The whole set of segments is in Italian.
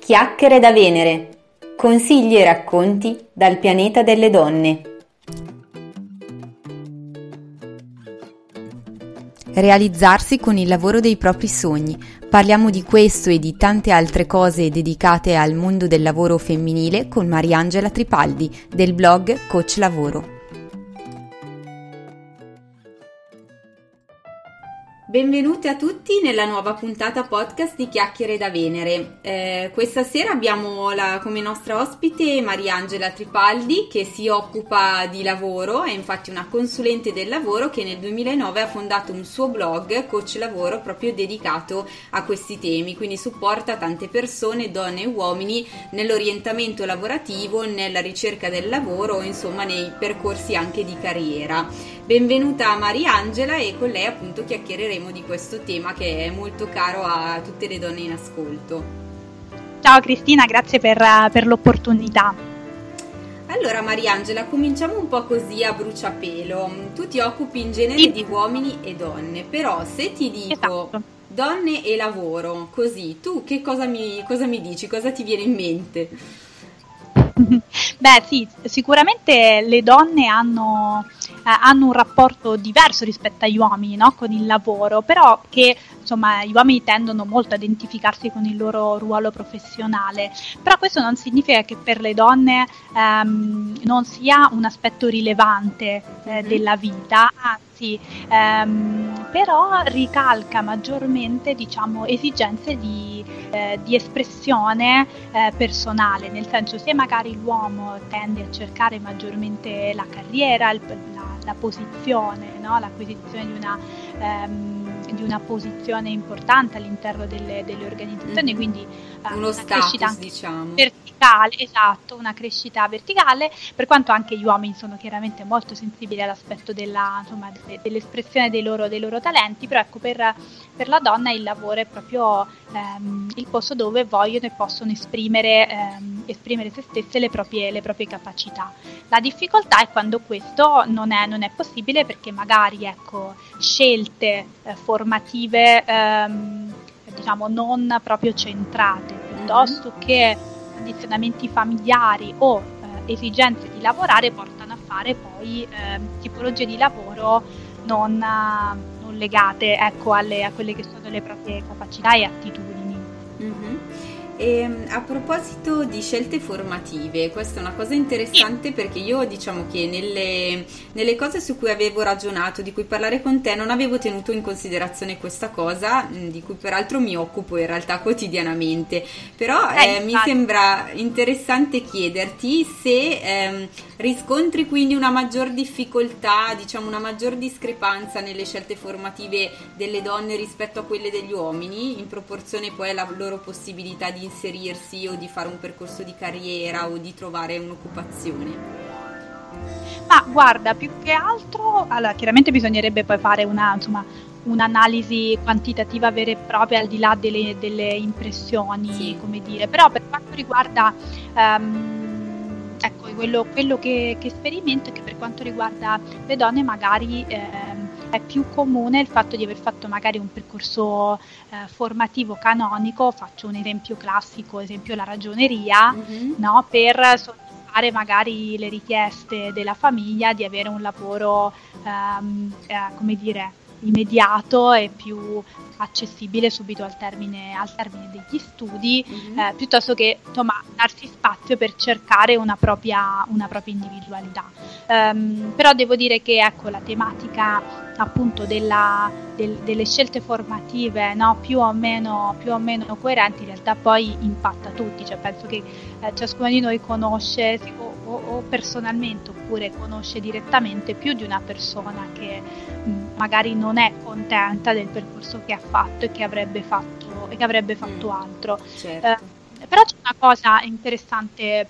Chiacchiere da Venere. Consigli e racconti dal pianeta delle donne. Realizzarsi con il lavoro dei propri sogni. Parliamo di questo e di tante altre cose dedicate al mondo del lavoro femminile con Mariangela Tripaldi del blog Coach Lavoro. Benvenuti a tutti nella nuova puntata podcast di Chiacchiere da Venere. Eh, questa sera abbiamo la, come nostra ospite Mariangela Tripaldi che si occupa di lavoro, è infatti una consulente del lavoro che nel 2009 ha fondato un suo blog, Coach Lavoro, proprio dedicato a questi temi, quindi supporta tante persone, donne e uomini, nell'orientamento lavorativo, nella ricerca del lavoro, insomma nei percorsi anche di carriera. Benvenuta Mariangela e con lei appunto chiacchiereremo di questo tema che è molto caro a tutte le donne in ascolto. Ciao Cristina, grazie per, per l'opportunità. Allora Mariangela, cominciamo un po' così a bruciapelo. Tu ti occupi in genere sì. di uomini e donne, però se ti dico esatto. donne e lavoro, così, tu che cosa mi, cosa mi dici? Cosa ti viene in mente? Beh sì, sicuramente le donne hanno eh, hanno un rapporto diverso rispetto agli uomini no? con il lavoro, però che insomma gli uomini tendono molto a identificarsi con il loro ruolo professionale, però questo non significa che per le donne ehm, non sia un aspetto rilevante eh, mhm. della vita, anzi ehm, però ricalca maggiormente diciamo, esigenze di, eh, di espressione eh, personale, nel senso se magari l'uomo tende a cercare maggiormente la carriera, il, la, la posizione, no? l'acquisizione di una, ehm, di una, posizione importante all'interno delle, delle organizzazioni, mm-hmm. quindi eh, uno status diciamo. verticale, esatto, una crescita verticale, per quanto anche gli uomini sono chiaramente molto sensibili all'aspetto della, insomma, dell'espressione dei loro, dei loro, talenti, però ecco per, per, la donna il lavoro è proprio ehm, il posto dove vogliono e possono esprimere, ehm, esprimere se stesse le proprie, le proprie, capacità. La difficoltà è quando questo non è, non è possibile perché magari ecco, scelte eh, formative ehm, diciamo non proprio centrate, piuttosto mm-hmm. che condizionamenti familiari o eh, esigenze di lavorare portano a fare poi eh, tipologie di lavoro non, non legate ecco, alle, a quelle che sono le proprie capacità e attitudini. Mm-hmm. E, ehm, a proposito di scelte formative, questa è una cosa interessante perché io diciamo che nelle, nelle, cose su cui avevo ragionato, di cui parlare con te, non avevo tenuto in considerazione questa cosa, di cui peraltro mi occupo in realtà quotidianamente, però eh, eh, mi sembra interessante chiederti se ehm, riscontri quindi una maggior difficoltà, diciamo una maggior discrepanza nelle scelte formative delle donne rispetto a quelle degli uomini, in proporzione poi alla loro possibilità di inserirsi o di fare un percorso di carriera o di trovare un'occupazione? Ma guarda, più che altro, allora, chiaramente bisognerebbe poi fare una, insomma, un'analisi quantitativa vera e propria al di là delle, delle impressioni, sì. come dire, però per quanto riguarda um, ecco, quello, quello che, che, sperimento è che per quanto riguarda le donne magari eh, è più comune il fatto di aver fatto magari un percorso eh, formativo canonico, faccio un esempio classico, esempio la ragioneria, mm-hmm. no? per soddisfare magari le richieste della famiglia di avere un lavoro, ehm, eh, come dire, immediato e più accessibile subito al termine, al termine degli studi, mm-hmm. eh, piuttosto che insomma, darsi spazio per cercare una propria, una propria individualità. Um, però devo dire che ecco, la tematica appunto della, del, delle scelte formative no, più, o meno, più, o meno, coerenti in realtà poi impatta tutti, cioè penso che eh, ciascuno di noi conosce o, o, o, personalmente oppure conosce direttamente più di una persona che mh, magari non è contenta del percorso che ha fatto e che avrebbe fatto, che avrebbe fatto mm, altro. Certo. Eh, però c'è una cosa interessante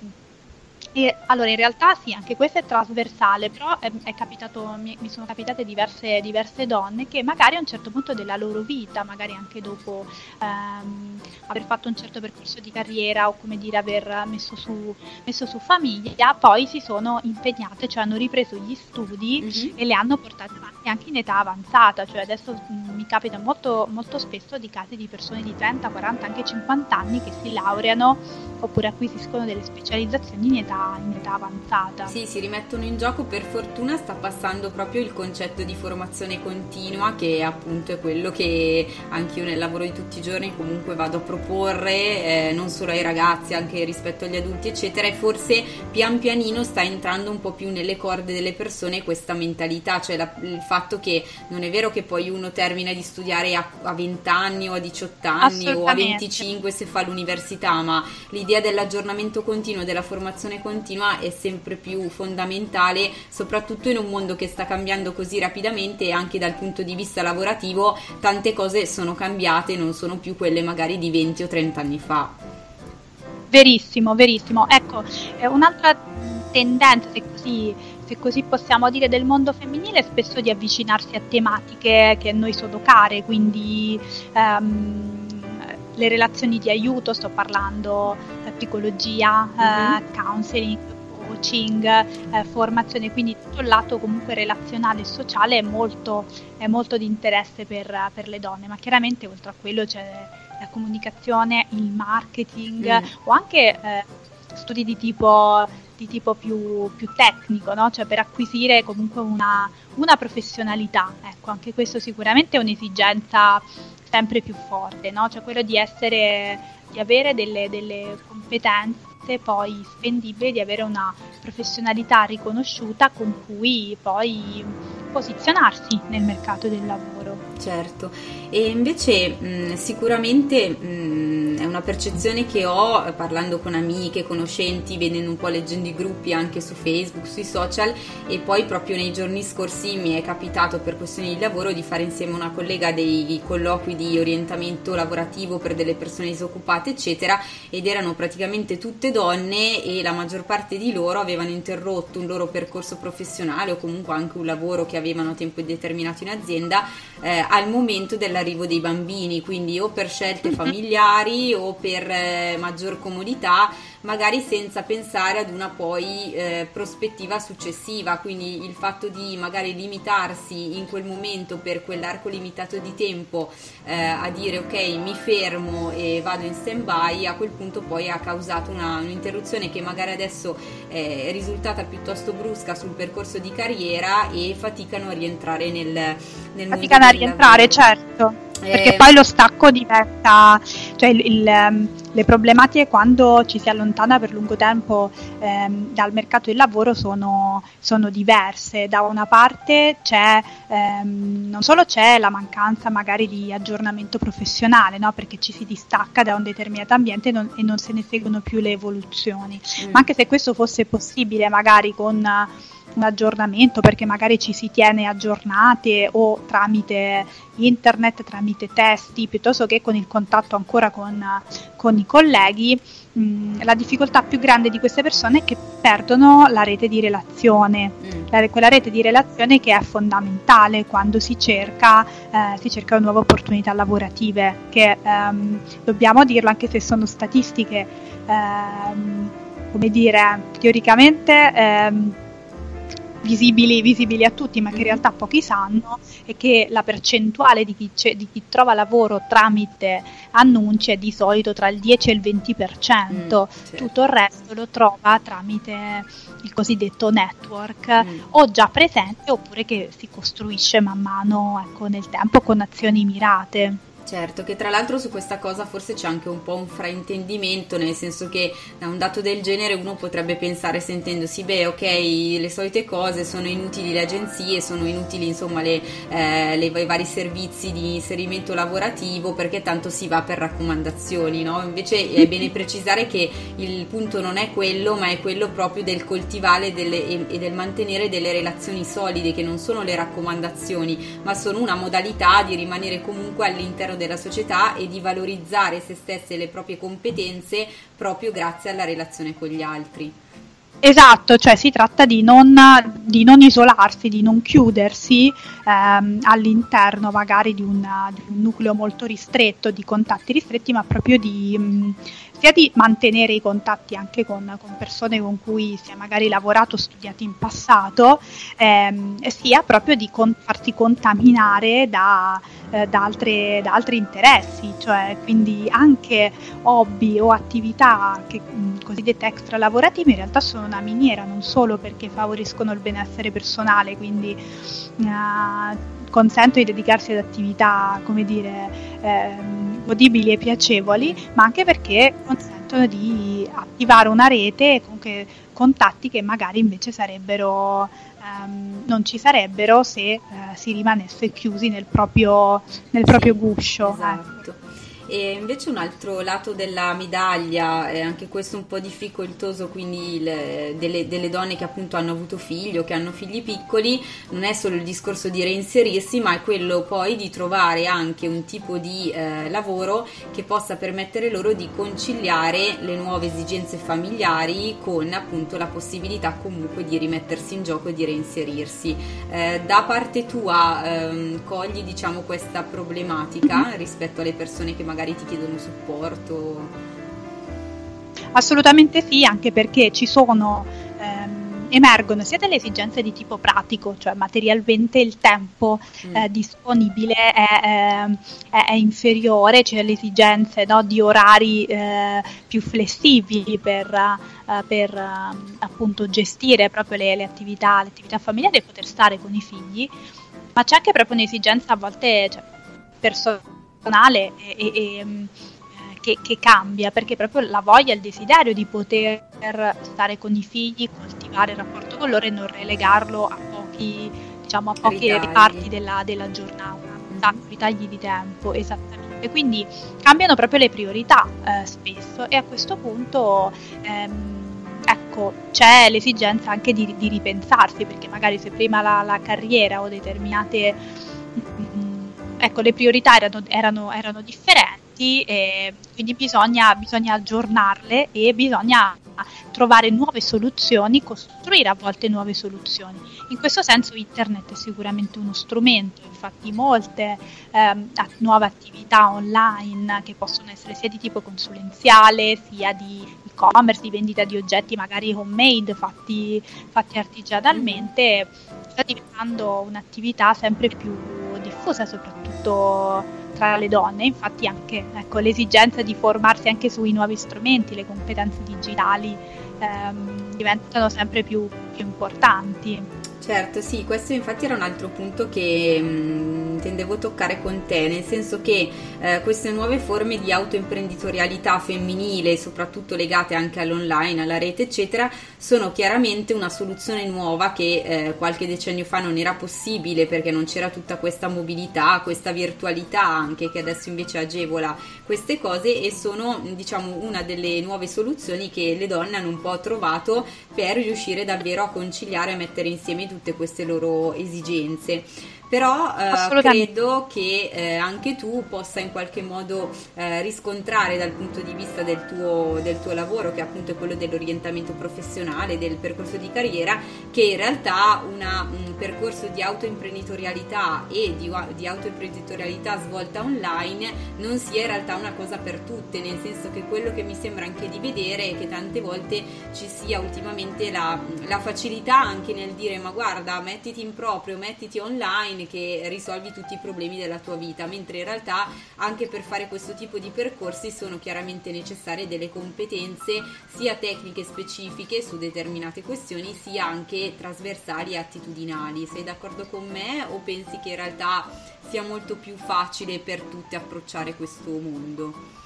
e, allora, in realtà sì, anche questo è trasversale, però è, è capitato, mi, mi, sono capitate diverse, diverse, donne che magari a un certo punto della loro vita, magari anche dopo, ehm, aver fatto un certo percorso di carriera o come dire aver messo su, messo su famiglia, poi si sono impegnate, cioè hanno ripreso gli studi mm-hmm. e le hanno portate avanti anche in età avanzata, cioè adesso mh, mi capita molto, molto spesso di casi di persone di 30, 40, anche 50 anni che si laureano oppure acquisiscono delle specializzazioni in età, in età avanzata. Sì, si rimettono in gioco, per fortuna sta passando proprio il concetto di formazione continua che appunto è quello che anche io nel lavoro di tutti i giorni comunque vado a proporre, eh, non solo ai ragazzi, anche rispetto agli adulti eccetera e forse pian pianino sta entrando un po' più nelle corde delle persone questa mentalità, cioè la, il fatto che non è vero che poi uno termina di studiare a, a 20 anni o a 18 anni o a 25 se fa l'università, ma l'idea dell'aggiornamento continuo, della formazione continua è sempre più fondamentale, soprattutto in un mondo che sta cambiando così rapidamente e anche dal punto di vista lavorativo tante cose sono cambiate, non sono più quelle magari di 20 o 30 anni fa. Verissimo, verissimo. Ecco, un'altra tendenza, se così, se così possiamo dire, del mondo femminile è spesso di avvicinarsi a tematiche che a noi sono care, quindi um, le relazioni di aiuto, sto parlando eh, psicologia, mm-hmm. counseling, coaching, eh, formazione, quindi tutto il lato comunque relazionale e sociale è molto, è molto di interesse per, per, le donne, ma chiaramente oltre a quello c'è la comunicazione, il marketing mm. o anche eh, studi di tipo di tipo più, più tecnico, no? cioè per acquisire comunque una, una, professionalità. Ecco, anche questo sicuramente è un'esigenza sempre più forte, no? cioè quello di essere, di avere delle, delle competenze poi spendibili, di avere una professionalità riconosciuta con cui poi posizionarsi nel mercato del lavoro. Certo, e invece mh, sicuramente mh, è una percezione che ho eh, parlando con amiche, conoscenti, vedendo un po' leggendo i gruppi anche su Facebook, sui social e poi proprio nei giorni scorsi mi è capitato per questioni di lavoro di fare insieme a una collega dei colloqui di orientamento lavorativo per delle persone disoccupate eccetera ed erano praticamente tutte donne e la maggior parte di loro avevano interrotto un loro percorso professionale o comunque anche un lavoro che avevano a tempo determinato in azienda eh, al momento dell'arrivo dei bambini, quindi o per scelte familiari o per eh, maggior comodità magari senza pensare ad una poi eh, prospettiva successiva, quindi il fatto di magari limitarsi in quel momento per quell'arco limitato di tempo eh, a dire ok mi fermo e vado in stand by, a quel punto poi ha causato una, un'interruzione che magari adesso è risultata piuttosto brusca sul percorso di carriera e faticano a rientrare nel, nel faticano a rientrare, certo perché eh, poi lo stacco diventa, cioè il, il, ehm, le problematiche quando ci si allontana per lungo tempo ehm, dal mercato del lavoro sono, sono, diverse. Da una parte c'è, ehm, non solo c'è la mancanza magari di aggiornamento professionale, no? perché ci si distacca da un determinato ambiente e non, e non se ne seguono più le evoluzioni, mm. ma anche se questo fosse possibile magari con un aggiornamento perché magari ci si tiene aggiornate o tramite internet, tramite testi, piuttosto che con il contatto ancora con, con i colleghi, mh, mm, la difficoltà più grande di queste persone è che perdono la rete di relazione, mm. la, quella rete di relazione che è fondamentale quando si cerca, eh, si cerca nuove opportunità lavorative, che ehm, dobbiamo dirlo anche se sono statistiche, ehm, come dire, teoricamente... Ehm, visibili, visibili, a tutti, ma che in realtà pochi sanno, è che la percentuale di chi, di chi trova lavoro tramite annunci è di solito tra il 10 e il 20%, mm, tutto il resto lo trova tramite il cosiddetto network mm. o già presente oppure che si costruisce man mano ecco, nel tempo con azioni mirate. Certo, che tra l'altro su questa cosa forse c'è anche un po' un fraintendimento, nel senso che da un dato del genere uno potrebbe pensare sentendosi, beh ok, le solite cose, sono inutili le agenzie, sono inutili insomma le, eh, le, i vari servizi di inserimento lavorativo perché tanto si va per raccomandazioni, no? Invece è bene precisare che il punto non è quello, ma è quello proprio del coltivare delle, e, e del mantenere delle relazioni solide, che non sono le raccomandazioni, ma sono una modalità di rimanere comunque all'interno della società e di valorizzare se stesse e le proprie competenze proprio grazie alla relazione con gli altri. Esatto, cioè si tratta di non, di non isolarsi, di non chiudersi ehm, all'interno magari di, una, di, un nucleo molto ristretto, di contatti ristretti, ma proprio di, mm, sia di mantenere i contatti anche con, con, persone con cui si è magari lavorato, studiato in passato, ehm, sia proprio di con, farsi contaminare da, eh, da, altre, da, altri interessi, cioè quindi anche hobby o attività che, mh, mm, cosiddette extra lavorative in realtà sono una miniera, non solo perché favoriscono il benessere personale, quindi uh, consentono di dedicarsi ad attività, come dire, eh, godibili e piacevoli, ma anche perché consentono di attivare una rete e comunque contatti che magari invece sarebbero um, non ci sarebbero se uh, si rimanesse chiusi nel proprio, nel proprio guscio. Esatto. Ecco. E invece un altro lato della medaglia, è anche questo un po' difficoltoso, quindi le, delle, delle, donne che appunto hanno avuto figli o che hanno figli piccoli, non è solo il discorso di reinserirsi, ma è quello poi di trovare anche un tipo di eh, lavoro che possa permettere loro di conciliare le nuove esigenze familiari con appunto la possibilità comunque di rimettersi in gioco e di reinserirsi. Eh, da parte tua ehm, cogli diciamo questa problematica rispetto alle persone che magari magari ti chiedono supporto? Assolutamente sì, anche perché ci sono, ehm, emergono sia delle esigenze di tipo pratico, cioè materialmente il tempo mm. eh, disponibile è, eh, è, è, inferiore, c'è cioè le esigenze no, di orari eh, più flessibili per, eh, per ehm, appunto gestire proprio le, le, attività, le attività familiari e poter stare con i figli, ma c'è anche proprio un'esigenza a volte cioè, personale personale e, e, mm, che, che, cambia, perché proprio la voglia, il desiderio di poter stare con i figli, coltivare il rapporto con loro e non relegarlo a pochi, diciamo, a pochi riparti della, della giornata, tanti ritagli di tempo, esattamente. Quindi cambiano proprio le priorità eh, spesso e a questo punto ehm, ecco, c'è l'esigenza anche di, di, ripensarsi, perché magari se prima la, la carriera o determinate ecco, le priorità erano, erano, erano differenti quindi bisogna, bisogna aggiornarle e bisogna trovare nuove soluzioni, costruire a volte nuove soluzioni. In questo senso internet è sicuramente uno strumento, infatti molte ehm, nuove attività online che possono essere sia di tipo consulenziale, sia di e-commerce, di vendita di oggetti magari homemade, fatti, fatti artigianalmente, sta diventando un'attività sempre più diffusa soprattutto tra le donne, infatti anche ecco, l'esigenza di formarsi anche sui nuovi strumenti, le competenze digitali ehm, diventano sempre più, più importanti. Certo, sì, questo infatti era un altro punto che mh, intendevo toccare con te, nel senso che eh, queste nuove forme di autoimprenditorialità femminile, soprattutto legate anche all'online, alla rete, eccetera, sono chiaramente una soluzione nuova che eh, qualche decennio fa non era possibile perché non c'era tutta questa mobilità, questa virtualità anche che adesso invece agevola queste cose e sono diciamo una delle nuove soluzioni che le donne hanno un po' trovato per riuscire davvero a conciliare e mettere insieme tutti tutte queste loro esigenze però eh, credo che eh, anche tu possa in qualche modo eh, riscontrare dal punto di vista del tuo, del tuo, lavoro, che appunto è quello dell'orientamento professionale, del percorso di carriera, che in realtà una, un percorso di autoimprenditorialità e di, di autoimprenditorialità svolta online non sia in realtà una cosa per tutte, nel senso che quello che mi sembra anche di vedere è che tante volte ci sia ultimamente la, la facilità anche nel dire ma guarda mettiti in proprio, mettiti online, online che risolvi tutti i problemi della tua vita, mentre in realtà anche per fare questo tipo di percorsi sono chiaramente necessarie delle competenze sia tecniche specifiche su determinate questioni, sia anche trasversali e attitudinali. Sei d'accordo con me o pensi che in realtà sia molto più facile per tutte approcciare questo mondo?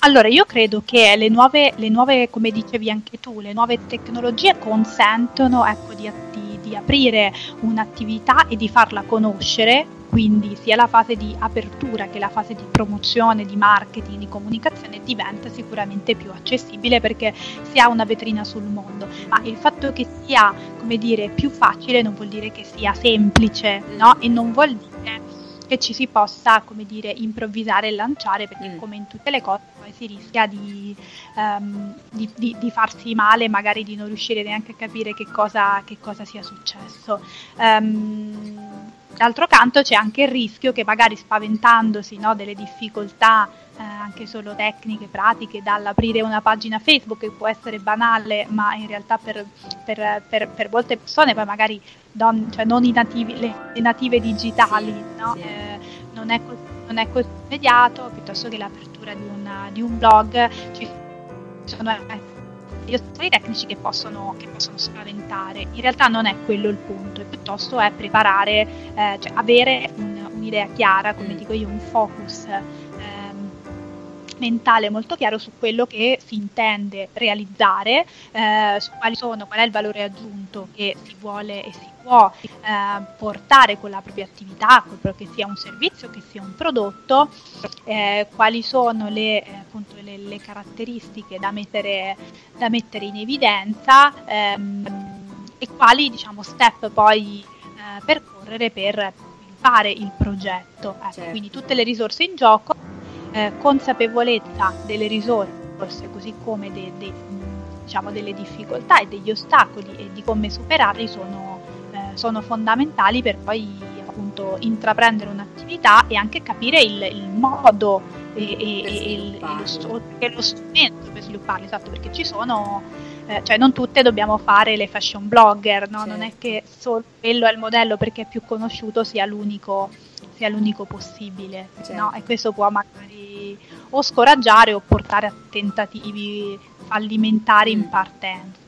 Allora, io credo che le nuove, le nuove, come dicevi anche tu, le nuove tecnologie consentono ecco, di, di, di aprire un'attività e di farla conoscere, quindi sia la fase di apertura che la fase di promozione, di marketing, di comunicazione diventa sicuramente più accessibile perché si ha una vetrina sul mondo, ma il fatto che sia, come dire, più facile non vuol dire che sia semplice, no? E non vuol dire che ci si possa, come dire, improvvisare e lanciare, perché mm. come in tutte le cose poi si rischia di, um, di, di, di, farsi male, magari di non riuscire neanche a capire che cosa, che cosa sia successo. Um, d'altro canto c'è anche il rischio che magari spaventandosi no, delle difficoltà eh, anche solo tecniche, pratiche, dall'aprire una pagina Facebook che può essere banale, ma in realtà per, per, per, per molte persone, poi magari don, cioè non i nativi, le, le native digitali, sì, no? sì. Eh, non, è così, non, è così, immediato, piuttosto che l'apertura di, una, di un blog, ci sono degli ostacoli tecnici che possono, che possono, spaventare. In realtà non è quello il punto, piuttosto è preparare, eh, cioè avere un, un'idea chiara, come mm. dico io, un focus mentale molto chiaro su quello che si intende realizzare, eh, su quali sono, qual è il valore aggiunto che si vuole e si può eh, portare con la propria attività, che sia un servizio, che sia un prodotto, eh, quali sono le, eh, appunto, le, le caratteristiche da mettere, da mettere in evidenza ehm, e quali diciamo, step poi eh, percorrere per fare il progetto. Ecco, certo. Quindi tutte le risorse in gioco eh, consapevolezza delle risorse, così come de, de, diciamo, delle difficoltà e degli ostacoli e di come superarli sono, eh, sono fondamentali per poi appunto intraprendere un'attività e anche capire il, il modo e, e, e, lo, lo, strumento per svilupparli, esatto, perché ci sono, eh, cioè non tutte dobbiamo fare le fashion blogger, no? certo. non è certo. che solo quello è il modello perché è più conosciuto sia l'unico sia l'unico possibile, certo. no? E questo può magari o scoraggiare o portare a tentativi fallimentari mm. in partenza.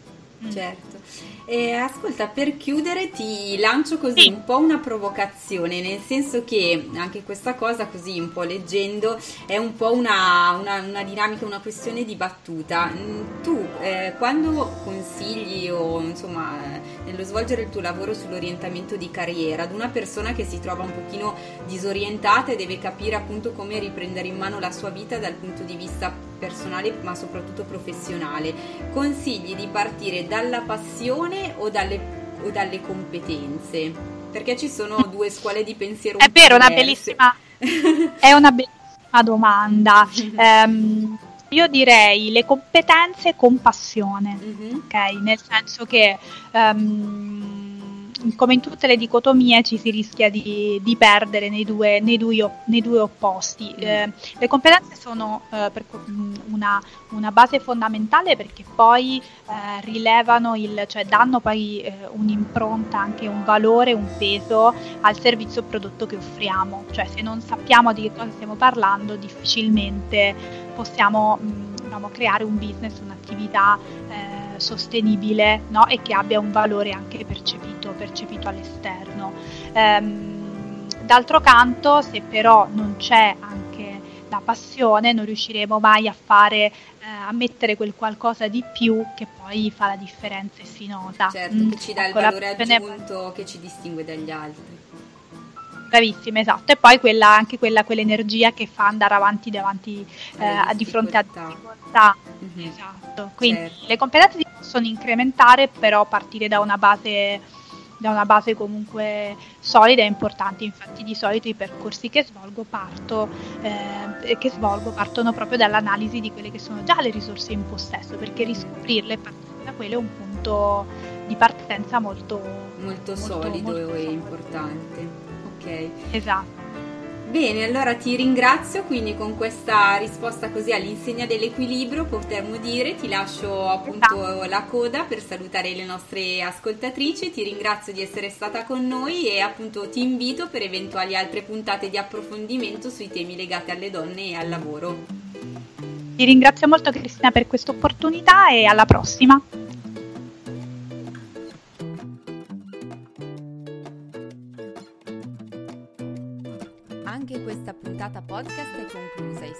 Mm. Certo. Eh, ascolta, per chiudere ti lancio così sì. un po' una provocazione, nel senso che anche questa cosa, così un po' leggendo, è un po' una, una, una dinamica, una questione di battuta. Mm, tu eh, quando consigli o insomma nello svolgere il tuo lavoro sull'orientamento di carriera ad una persona che si trova un pochino disorientata e deve capire appunto come riprendere in mano la sua vita dal punto di vista personale ma soprattutto professionale, consigli di partire dalla passione o dalle, o dalle competenze? Perché ci sono due scuole di pensiero. È vero, una bellissima, è una bellissima domanda. um, io direi le competenze con passione, mm-hmm. ok? Nel senso che um, come in tutte le dicotomie ci si rischia di, di perdere nei due, nei due, nei due opposti. Mm. Eh, le competenze sono eh, mm, una, una, base fondamentale perché poi eh, rilevano, il, cioè danno poi eh, un'impronta, anche un valore, un peso al servizio o prodotto che offriamo. Cioè se non sappiamo di che cosa stiamo parlando difficilmente possiamo mh, mm, diciamo, creare un business, un'attività eh, sostenibile no? e che abbia un valore anche percepito, percepito all'esterno. Ehm, d'altro canto, se però non c'è anche la passione, non riusciremo mai a fare, eh, a mettere quel qualcosa di più che poi fa la differenza e si nota. Certo, mm. che ci dà il ecco, valore aggiunto che ci distingue dagli altri. Bravissima, esatto. E poi quella, anche quella, quell'energia che fa andare avanti davanti eh, di fronte a difficoltà. Mm-hmm. Esatto. Quindi certo. le competenze si possono incrementare, però partire da una base da una base comunque solida e importante. Infatti, di solito i percorsi che svolgo, parto, eh, che svolgo partono proprio dall'analisi di quelle che sono già le risorse in possesso, perché riscoprirle e partire da quelle è un punto di partenza molto, molto, molto solido molto e importante ok. Esatto. Bene, allora ti ringrazio quindi con questa risposta così all'insegna dell'equilibrio, potremmo dire, ti lascio appunto esatto. la coda per salutare le nostre ascoltatrici, ti ringrazio di essere stata con noi e appunto ti invito per eventuali altre puntate di approfondimento sui temi legati alle donne e al lavoro. Ti ringrazio molto Cristina per questa opportunità e alla prossima.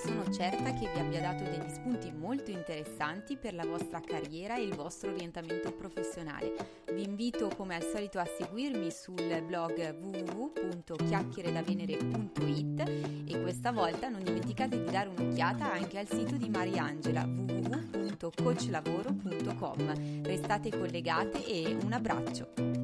Sono certa che vi abbia dato degli spunti molto interessanti per la vostra carriera e il vostro orientamento professionale. Vi invito come al solito a seguirmi sul blog www.chiacchieredavenere.it e questa volta non dimenticate di dare un'occhiata anche al sito di Mariangela www.coachlavoro.com. Restate collegate e un abbraccio!